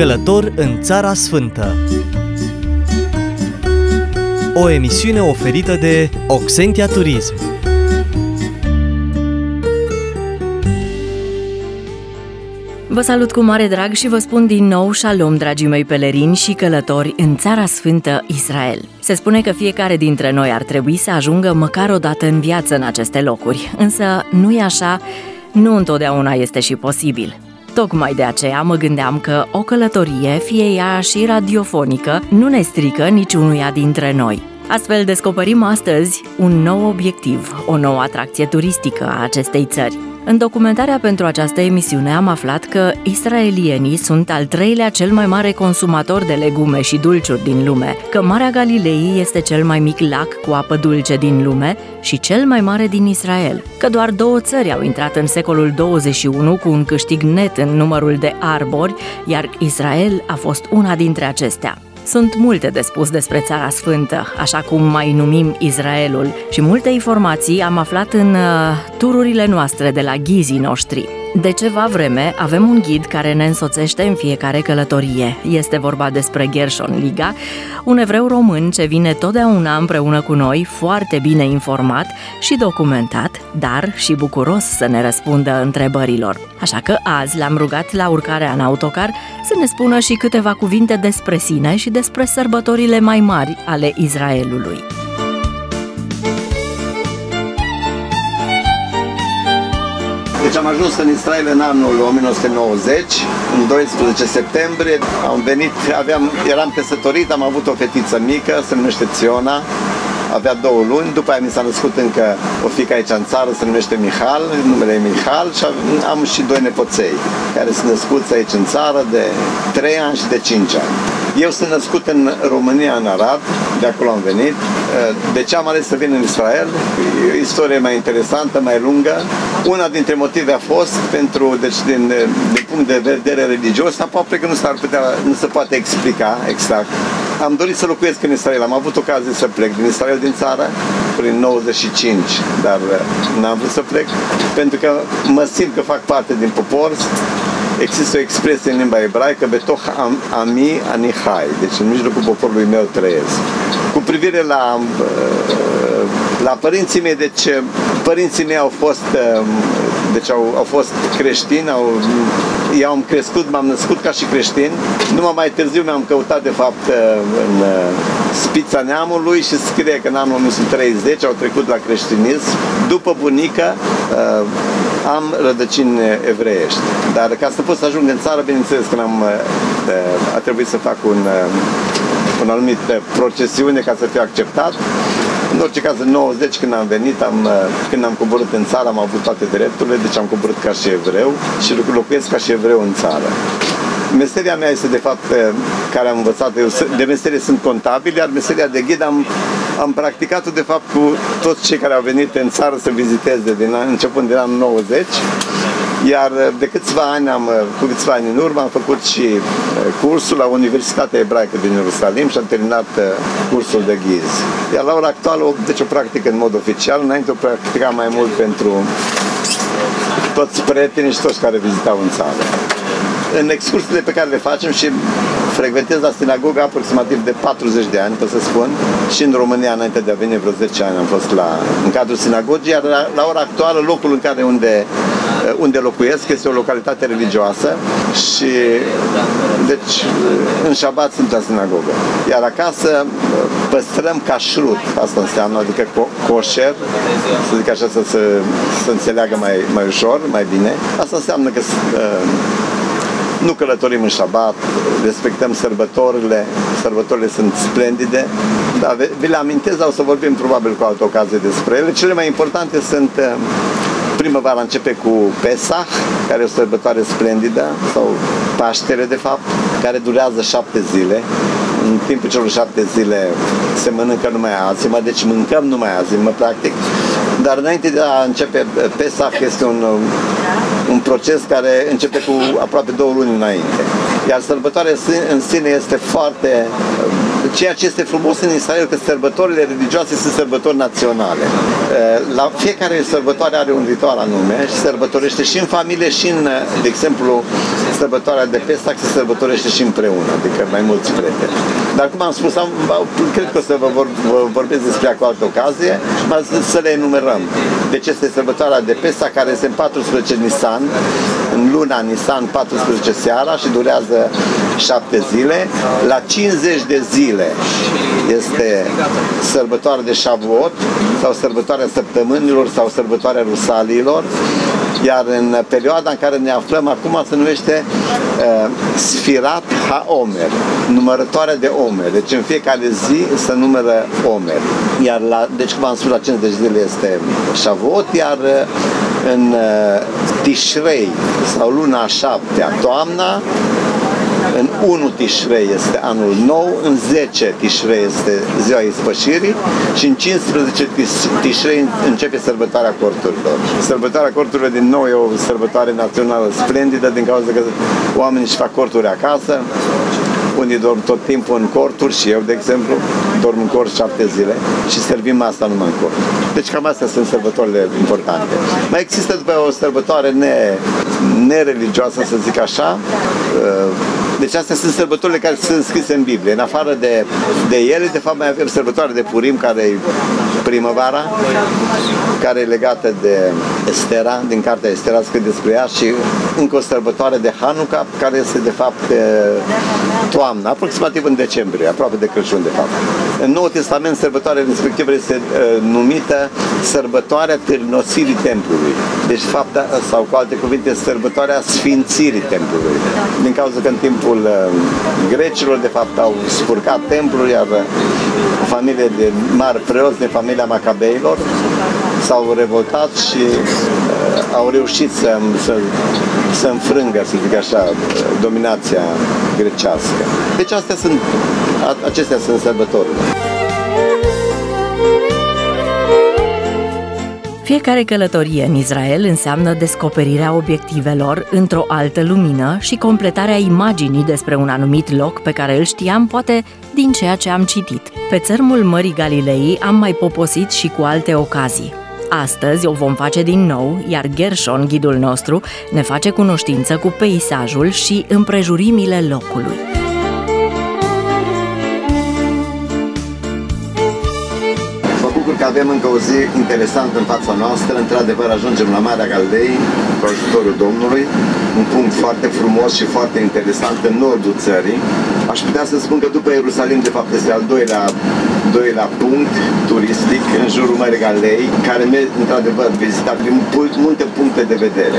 Călător în Țara Sfântă O emisiune oferită de Oxentia Turism Vă salut cu mare drag și vă spun din nou șalom, dragii mei pelerini și călători în Țara Sfântă Israel. Se spune că fiecare dintre noi ar trebui să ajungă măcar o dată în viață în aceste locuri, însă nu e așa, nu întotdeauna este și posibil. Tocmai de aceea mă gândeam că o călătorie, fie ea și radiofonică, nu ne strică niciunuia dintre noi. Astfel descoperim astăzi un nou obiectiv, o nouă atracție turistică a acestei țări. În documentarea pentru această emisiune am aflat că israelienii sunt al treilea cel mai mare consumator de legume și dulciuri din lume, că Marea Galilei este cel mai mic lac cu apă dulce din lume și cel mai mare din Israel, că doar două țări au intrat în secolul 21 cu un câștig net în numărul de arbori, iar Israel a fost una dintre acestea. Sunt multe de spus despre Țara Sfântă, așa cum mai numim Israelul, și multe informații am aflat în uh, tururile noastre de la ghizii noștri. De ceva vreme avem un ghid care ne însoțește în fiecare călătorie. Este vorba despre Gershon Liga, un evreu român ce vine totdeauna împreună cu noi, foarte bine informat și documentat, dar și bucuros să ne răspundă întrebărilor. Așa că azi l-am rugat la urcarea în autocar să ne spună și câteva cuvinte despre sine și despre sărbătorile mai mari ale Israelului. Deci am ajuns în Israel în anul 1990, în 12 septembrie. Am venit, aveam, eram căsătorit, am avut o fetiță mică, se numește Ționa, avea două luni, după aia mi s-a născut încă o fică aici în țară, se numește Mihal, numele e Mihal și am și doi nepoței care sunt născuți aici în țară de 3 ani și de 5 ani. Eu sunt născut în România, în Arad, de acolo am venit. De ce am ales să vin în Israel? E o istorie mai interesantă, mai lungă. Una dintre motive a fost pentru, deci din, din punct de vedere religios, aproape că nu s-ar putea, nu se poate explica exact. Am dorit să locuiesc în Israel, am avut ocazie să plec din Israel din țară prin 95, dar n-am vrut să plec pentru că mă simt că fac parte din popor, există o expresie în limba ebraică, betoch am, ami anihai, deci în mijlocul poporului meu trăiesc. Cu privire la, uh, la părinții mei, deci părinții mei au fost, uh, deci au, au fost creștini, au, eu am crescut, m-am născut ca și creștin, numai mai târziu mi-am căutat de fapt uh, în spița neamului și scrie că în anul 1930 au trecut la creștinism. După bunică am rădăcini evreiești, dar ca să pot să ajung în țară, bineînțeles că am, a trebuit să fac un, un anumit procesiune ca să fiu acceptat. În orice caz, în 90, când am venit, am, când am coborât în țară, am avut toate drepturile, deci am coborât ca și evreu și locuiesc ca și evreu în țară. Meseria mea este, de fapt, care am învățat eu, de meserie sunt contabil, iar meseria de ghid am, am practicat-o, de fapt, cu toți cei care au venit în țară să viziteze, din, începând din anul 90. Iar de câțiva ani, am, cu câțiva ani în urmă, am făcut și cursul la Universitatea Ebraică din Ierusalim și am terminat cursul de ghiz. Iar la ora actuală, deci o practică în mod oficial, înainte o practica mai mult pentru toți prietenii și toți care vizitau în țară în excursiile pe care le facem și frecventez la sinagogă aproximativ de 40 de ani, pot să spun, și în România înainte de a veni vreo 10 ani am fost la, în cadrul sinagogii, iar la, la ora actuală locul în care unde, unde locuiesc este o localitate religioasă și deci în șabat sunt la sinagogă. Iar acasă păstrăm cașrut, asta înseamnă, adică coșer, să zic așa să, să, să înțeleagă mai, mai ușor, mai bine. Asta înseamnă că uh, nu călătorim în șabat, respectăm sărbătorile, sărbătorile sunt splendide, dar vi le amintesc, dar o să vorbim probabil cu altă ocazie despre ele. Cele mai importante sunt uh, primăvara începe cu Pesach, care e o sărbătoare splendidă, sau Paștele de fapt, care durează șapte zile. În timpul celor șapte zile se mănâncă numai azimă, deci mâncăm numai azimă, practic. Dar înainte de a începe Pesach este un, un proces care începe cu aproape două luni înainte. Iar sărbătoarea în sine este foarte ceea ce este frumos în Israel, că sărbătorile religioase sunt sărbători naționale. La fiecare sărbătoare are un ritual anume și sărbătorește și în familie și în, de exemplu, sărbătoarea de Pesach se sărbătorește și împreună, adică mai mulți prieteni. Dar cum am spus, am, cred că o să vă, vor, vă vorbesc despre cu altă ocazie, să le enumerăm. Deci este sărbătoarea de Pesach care este în 14 Nisan, în luna Nisan 14 seara și durează 7 zile. La 50 de zile este sărbătoarea de Shavuot sau sărbătoarea săptămânilor sau sărbătoarea Rusaliilor iar în perioada în care ne aflăm acum se numește uh, Sfirat Ha-Omer, numărătoarea de Omer. Deci în fiecare zi se numără Omer. Iar la, deci cum am spus, la 50 zile este Shavuot, iar uh, în uh, Tishrei sau luna șaptea, toamna, în 1 Tishrei este anul nou, în 10 Tishrei este ziua ispășirii și în 15 Tishrei începe sărbătoarea corturilor. Sărbătoarea corturilor din nou e o sărbătoare națională splendidă din cauza că oamenii își fac corturi acasă, unii dorm tot timpul în corturi și eu, de exemplu, dorm în cort șapte zile și servim asta numai în cort. Deci cam astea sunt sărbătorile importante. Mai există după o sărbătoare ne, nereligioasă, să zic așa, deci astea sunt sărbătorile care sunt scrise în Biblie. În afară de, de ele, de fapt, mai avem sărbătoare de Purim, care e primăvara, care e legată de Estera, din cartea Estera scrie despre ea și încă o sărbătoare de Hanuca, care este de fapt toamna, aproximativ în decembrie, aproape de Crăciun de fapt. În Noul Testament sărbătoarea respectivă este uh, numită sărbătoarea târnosirii templului. Deci fapt, sau cu alte cuvinte, sărbătoarea sfințirii templului. Din cauza că în timpul uh, grecilor, de fapt, au spurcat templul, iar uh, familie de mari preoți de familia Macabeilor s-au revoltat și uh, au reușit să, să, să înfrângă, să zic așa, dominația grecească. Deci astea sunt, acestea sunt sărbătorile. Fiecare călătorie în Israel înseamnă descoperirea obiectivelor într-o altă lumină și completarea imaginii despre un anumit loc pe care îl știam poate din ceea ce am citit. Pe țărmul Mării Galilei am mai poposit și cu alte ocazii. Astăzi o vom face din nou, iar Gershon, ghidul nostru, ne face cunoștință cu peisajul și împrejurimile locului. că avem încă o zi interesantă în fața noastră. Într-adevăr, ajungem la Marea Galdei cu ajutorul Domnului, un punct foarte frumos și foarte interesant în nordul țării. Aș putea să spun că după Ierusalim, de fapt, este al doilea, doilea punct turistic în jurul Mării Galilei, care merge, într-adevăr, vizitat prin multe puncte de vedere.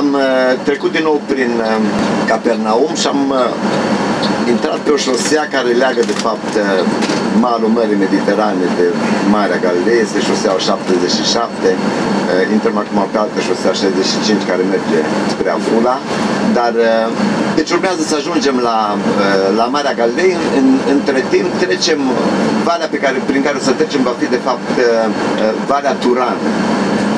Am uh, trecut din nou prin uh, Capernaum și am uh, intrat pe o șosea care leagă, de fapt, malul Mării Mediterane de Marea Galilei, este șoseaua 77, intrăm acum pe altă șosea 65 care merge spre Afula, dar deci urmează să ajungem la, la Marea Galilei, în, între timp trecem, valea pe care, prin care o să trecem va fi de fapt Valea Turan,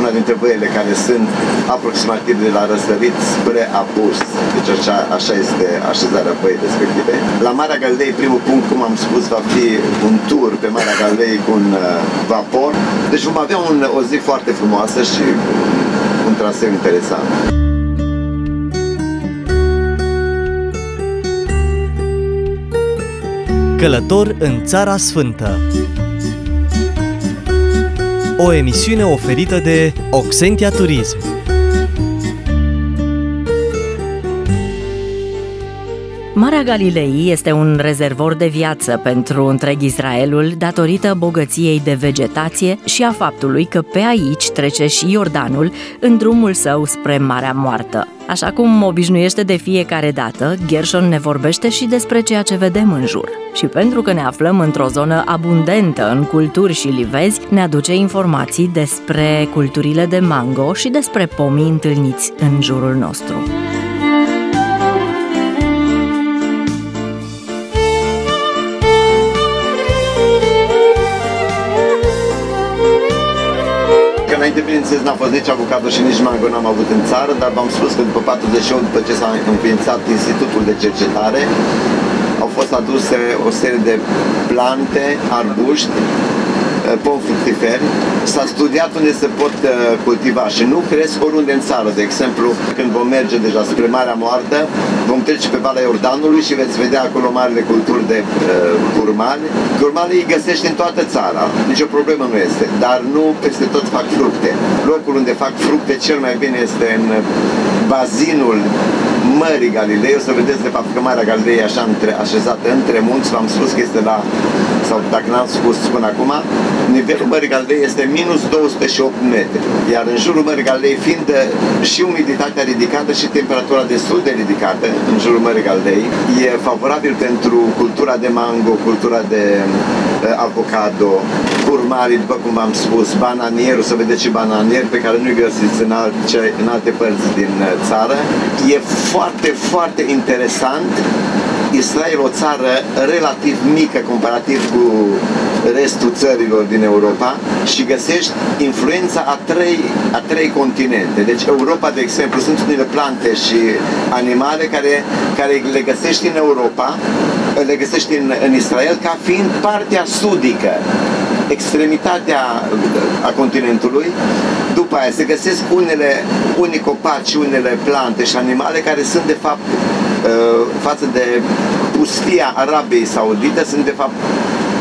una dintre văile care sunt aproximativ de la răsărit spre apus. Deci așa, așa este așezarea văii respective. La Marea Galilei, primul punct, cum am spus, va fi un tur pe Marea Galilei cu un uh, vapor. Deci vom avea un, o zi foarte frumoasă și un traseu interesant. Călător în Țara Sfântă o emisiune oferită de Oxentia Turism. Marea Galilei este un rezervor de viață pentru întreg Israelul datorită bogăției de vegetație și a faptului că pe aici trece și Iordanul în drumul său spre Marea Moartă. Așa cum obișnuiește de fiecare dată, Gershon ne vorbește și despre ceea ce vedem în jur. Și pentru că ne aflăm într-o zonă abundentă în culturi și livezi, ne aduce informații despre culturile de mango și despre pomii întâlniți în jurul nostru. Înainte, bineînțeles, n-a fost nici avocado și nici mango n-am avut în țară, dar v-am spus că după 48, după ce s-a înființat Institutul de Cercetare, au fost aduse o serie de plante, arbuști, uh, pom fructiferi. S-a studiat unde se pot uh, cultiva și nu cresc oriunde în țară. De exemplu, când vom merge deja spre Marea Moartă, vom trece pe Valea Iordanului și veți vedea acolo marile culturi de uh, curmani. Curmanii îi găsești în toată țara, nicio problemă nu este, dar nu peste tot fac fructe. Locul unde fac fructe cel mai bine este în bazinul Mării Galilei. O să vedeți de fapt că Marea Galilei e așa între, așezată între munți. V-am spus că este la, sau dacă n-am spus până acum, nivelul Mării Galilei este minus 208 metri. Iar în jurul Mării Galilei, fiind și umiditatea ridicată și temperatura destul de ridicată în jurul Mării Galilei, e favorabil pentru cultura de mango, cultura de uh, avocado, curmari, după cum v-am spus, bananierul, să vedeți și bananier pe care nu-i găsiți în alte, în alte părți din uh, țară. E foarte, foarte interesant Israel o țară relativ mică comparativ cu restul țărilor din Europa și găsești influența a trei, a trei continente. Deci Europa, de exemplu, sunt unele plante și animale care, care le găsești în Europa, le găsești în, în Israel ca fiind partea sudică extremitatea a continentului. După aia se găsesc unele, unii copaci, unele plante și animale care sunt de fapt uh, față de pustia Arabiei Saudite, sunt de fapt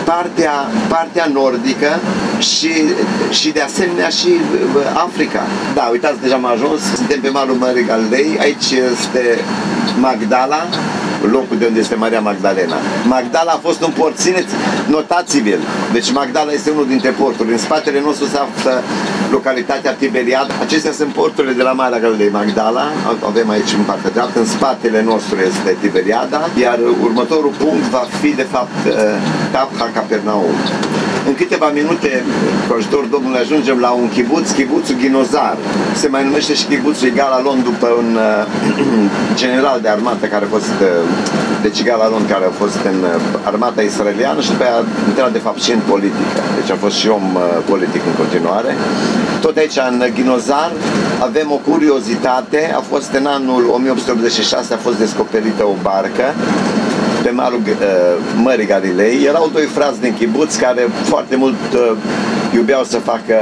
partea, partea nordică și, și de asemenea și uh, Africa. Da, uitați, deja am ajuns, suntem pe malul Mării Galilei, aici este Magdala, locul de unde este Maria Magdalena. Magdala a fost un port, țineți, notați-vi Deci Magdala este unul dintre porturi. În spatele nostru se află localitatea Tiberiad. Acestea sunt porturile de la Marea Galilei Magdala. Avem aici în partea dreaptă. În spatele nostru este Tiberiada. Iar următorul punct va fi, de fapt, Tapha uh, Capernaum. În câteva minute, cu ajutorul Domnului, ajungem la un chibuț, chibuțul Ghinozar. Se mai numește și chibuțul Igalalon după un uh, general de armată care a fost, uh, deci Igalalon care a fost în uh, armata israeliană și după aia a intrat de fapt și în politică. Deci a fost și om uh, politic în continuare. Tot aici, în Ghinozar, avem o curiozitate. A fost în anul 1886, a fost descoperită o barcă pe malul uh, Mării Galilei. Erau doi frați din chibuț care foarte mult uh, iubeau să facă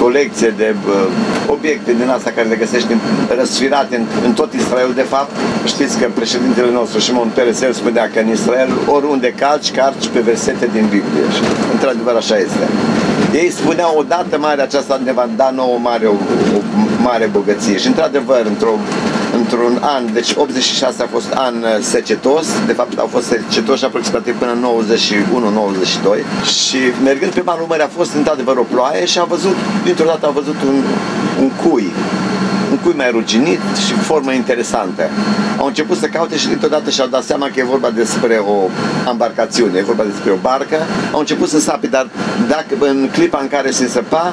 colecție de uh, obiecte din asta care le găsești în, răsfirate în, în tot Israel. De fapt, știți că președintele nostru, Shimon Peres, el spunea că în Israel oriunde calci, calci pe versete din Biblie. Și într-adevăr așa este. Ei spuneau odată mare aceasta ne va da nouă mare, o, o mare bogăție. Și într-adevăr, într-o într-un an, deci 86 a fost an uh, secetos, de fapt au fost secetoși aproximativ până 91-92 și mergând pe malul mării a fost într-adevăr o ploaie și a văzut, dintr-o dată a văzut un, un cui un cui mai ruginit și formă interesantă. Au început să caute și dintr-o dată și-au dat seama că e vorba despre o embarcațiune, e vorba despre o barcă. Au început să sape, dar dacă în clipa în care se săpa, ă,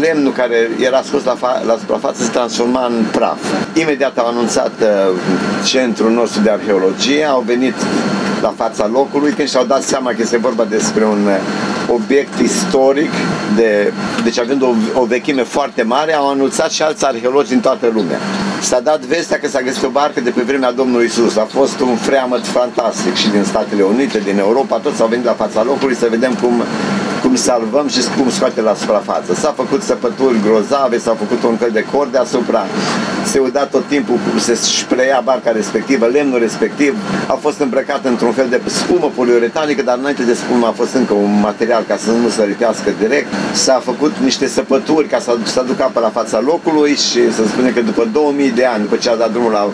lemnul care era scos la, fa- la suprafață se transforma în praf. Imediat au anunțat ă, centrul nostru de arheologie, au venit la fața locului când și-au dat seama că este vorba despre un obiect istoric, de, deci având o, o vechime foarte mare, au anunțat și alți arheologi din toată lumea. S-a dat vestea că s-a găsit o barcă de pe vremea Domnului Isus. A fost un freamăt fantastic și din Statele Unite, din Europa, toți au venit la fața locului să vedem cum cum salvăm și cum scoate la suprafață. S-a făcut săpături grozave, s-a făcut un fel de cord deasupra, se uda tot timpul, se șpreia barca respectivă, lemnul respectiv, a fost îmbrăcat într-un fel de spumă poliuretanică, dar înainte de spumă a fost încă un material ca să nu se ripească direct. S-a făcut niște săpături ca să, să aducă apă la fața locului și să spune că după 2000 de ani, după ce a dat drumul la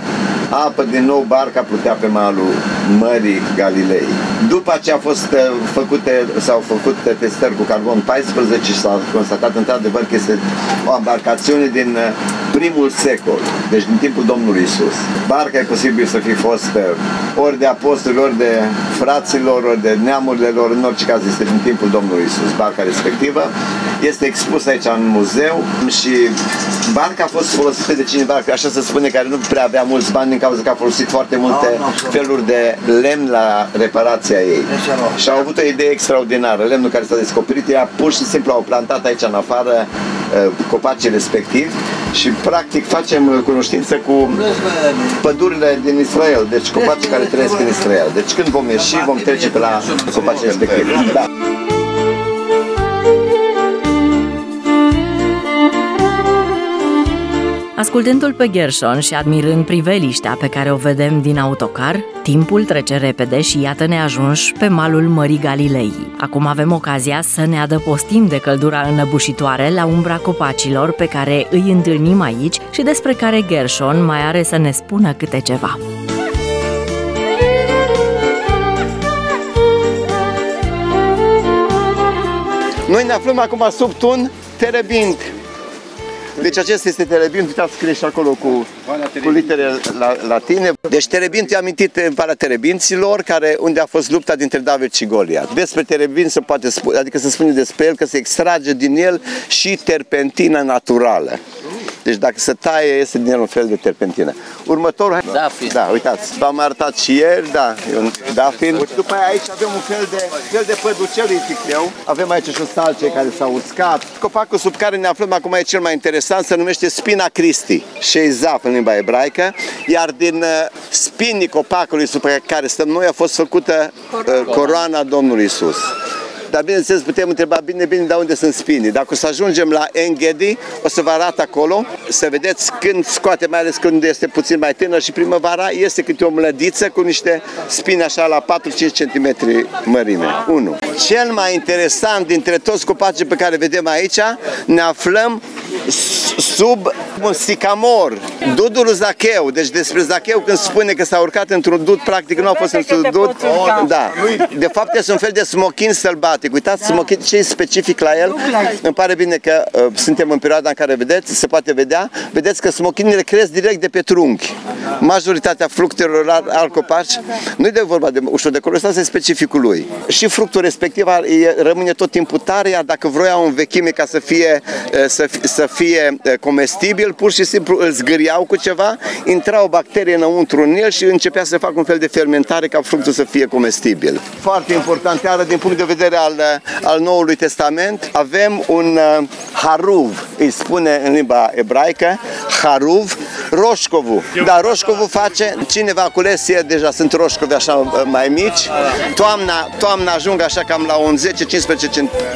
apă, din nou barca plutea pe malul Mării Galilei. După ce a fost uh, făcute, s-au făcut testări cu carbon 14 și s-a constatat într-adevăr că este o embarcațiune din uh, primul secol, deci din timpul Domnului Isus. Barca e posibil să fi fost uh, ori de apostoli, ori de fraților, ori de neamurile lor, în orice caz este din timpul Domnului Isus. Barca respectivă este expusă aici în muzeu și barca a fost folosită de cineva, așa se spune, care nu prea avea mulți bani din cauza că a folosit foarte multe feluri de lemn la reparația ei. Și au avut o idee extraordinară. Lemnul care s-a descoperit, ea pur și simplu au plantat aici în afară uh, copacii respectivi și practic facem uh, cunoștință cu pădurile din Israel, deci copaci care trăiesc în Israel. Deci când vom ieși, vom trece pe la copacii respectivi. Da. Ascultându-l pe Gershon și admirând priveliștea pe care o vedem din autocar, timpul trece repede și iată ne ajunși pe malul Mării Galilei. Acum avem ocazia să ne adăpostim de căldura înăbușitoare la umbra copacilor pe care îi întâlnim aici și despre care Gershon mai are să ne spună câte ceva. Noi ne aflăm acum sub un terebint. Deci acesta este terebint, uitați scrie și acolo cu, cu litere la, latine. Deci terebint e amintit în Valea Terebinților, care, unde a fost lupta dintre David și Goliat. Despre terebint se poate spune, adică se spune despre el că se extrage din el și terpentina naturală. Deci dacă se taie, este din el un fel de terpentină. Următorul... Dafin. Da, uitați. V-am arătat și ieri, da, e un dafin. După aia aici avem un fel de, fel de păducel, îi zic eu. Avem aici și o salce care s-a uscat. Copacul sub care ne aflăm acum e cel mai interesant, se numește Spina Cristi, Sheizaf în limba ebraică, iar din uh, spinii copacului sub care stăm noi a fost făcută uh, coroana Domnului Isus. Dar bineînțeles putem întreba bine, bine, de unde sunt spinii. Dacă o să ajungem la Enghedi, o să vă arăt acolo, să vedeți când scoate, mai ales când este puțin mai tânăr și primăvara, este câte o mlădiță cu niște spini așa la 4-5 cm mărime. 1. Cel mai interesant dintre toți copacii pe care vedem aici, ne aflăm sub un sicamor, dudul Zacheu. Deci despre Zacheu când spune că s-a urcat într-un dud, practic nu a fost într-un dud. Da. De fapt este un fel de smochin sălbatic. Uitați, smochin, ce e specific la el? Îmi pare bine că uh, suntem în perioada în care vedeți, se poate vedea. Vedeți că smochinile cresc direct de pe trunchi. Majoritatea fructelor al, al copaci, nu e de vorba de ușor de color, asta este specificul lui. Și fructul respectiv e, rămâne tot timpul tare, iar dacă vroia o învechime ca să fie, uh, să, fie, să fie uh, comestibil, pur și simplu îl zgâriau cu ceva, intra o bacterie înăuntru în el și începea să facă un fel de fermentare ca fructul să fie comestibil. Foarte important, iară din punct de vedere al, al Noului Testament, avem un uh, haruv, îi spune în limba ebraică, haruv, roșcovu. Da, roșcovu face, cineva cules e, deja sunt roșcovi așa uh, mai mici, toamna, toamna ajung așa cam la un 10-15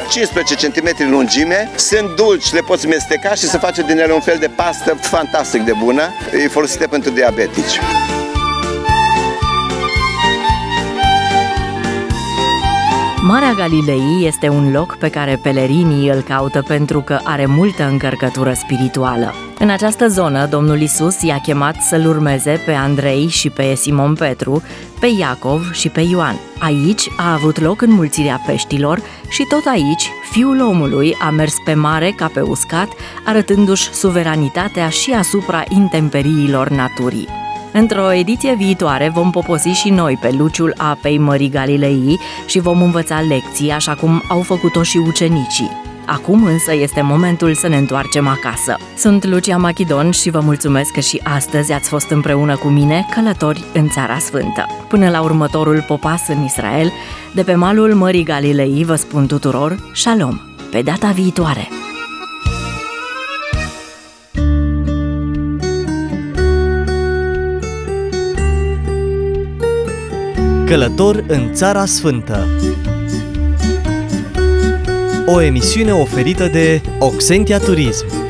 15 cm lungime, sunt dulci, le poți mesteca și se face din ele un fel de pastă fantastic de bună, e folosită pentru diabetici. Marea Galilei este un loc pe care pelerinii îl caută pentru că are multă încărcătură spirituală. În această zonă, Domnul Isus i-a chemat să-l urmeze pe Andrei și pe Simon Petru, pe Iacov și pe Ioan. Aici a avut loc înmulțirea peștilor și tot aici, fiul omului a mers pe mare ca pe uscat, arătându-și suveranitatea și asupra intemperiilor naturii. Într-o ediție viitoare vom poposi și noi pe luciul apei Mării Galilei și vom învăța lecții așa cum au făcut-o și ucenicii. Acum însă este momentul să ne întoarcem acasă. Sunt Lucia Machidon și vă mulțumesc că și astăzi ați fost împreună cu mine călători în Țara Sfântă. Până la următorul popas în Israel, de pe malul Mării Galilei vă spun tuturor Shalom! Pe data viitoare! Călător în Țara Sfântă. O emisiune oferită de Oxentia Turism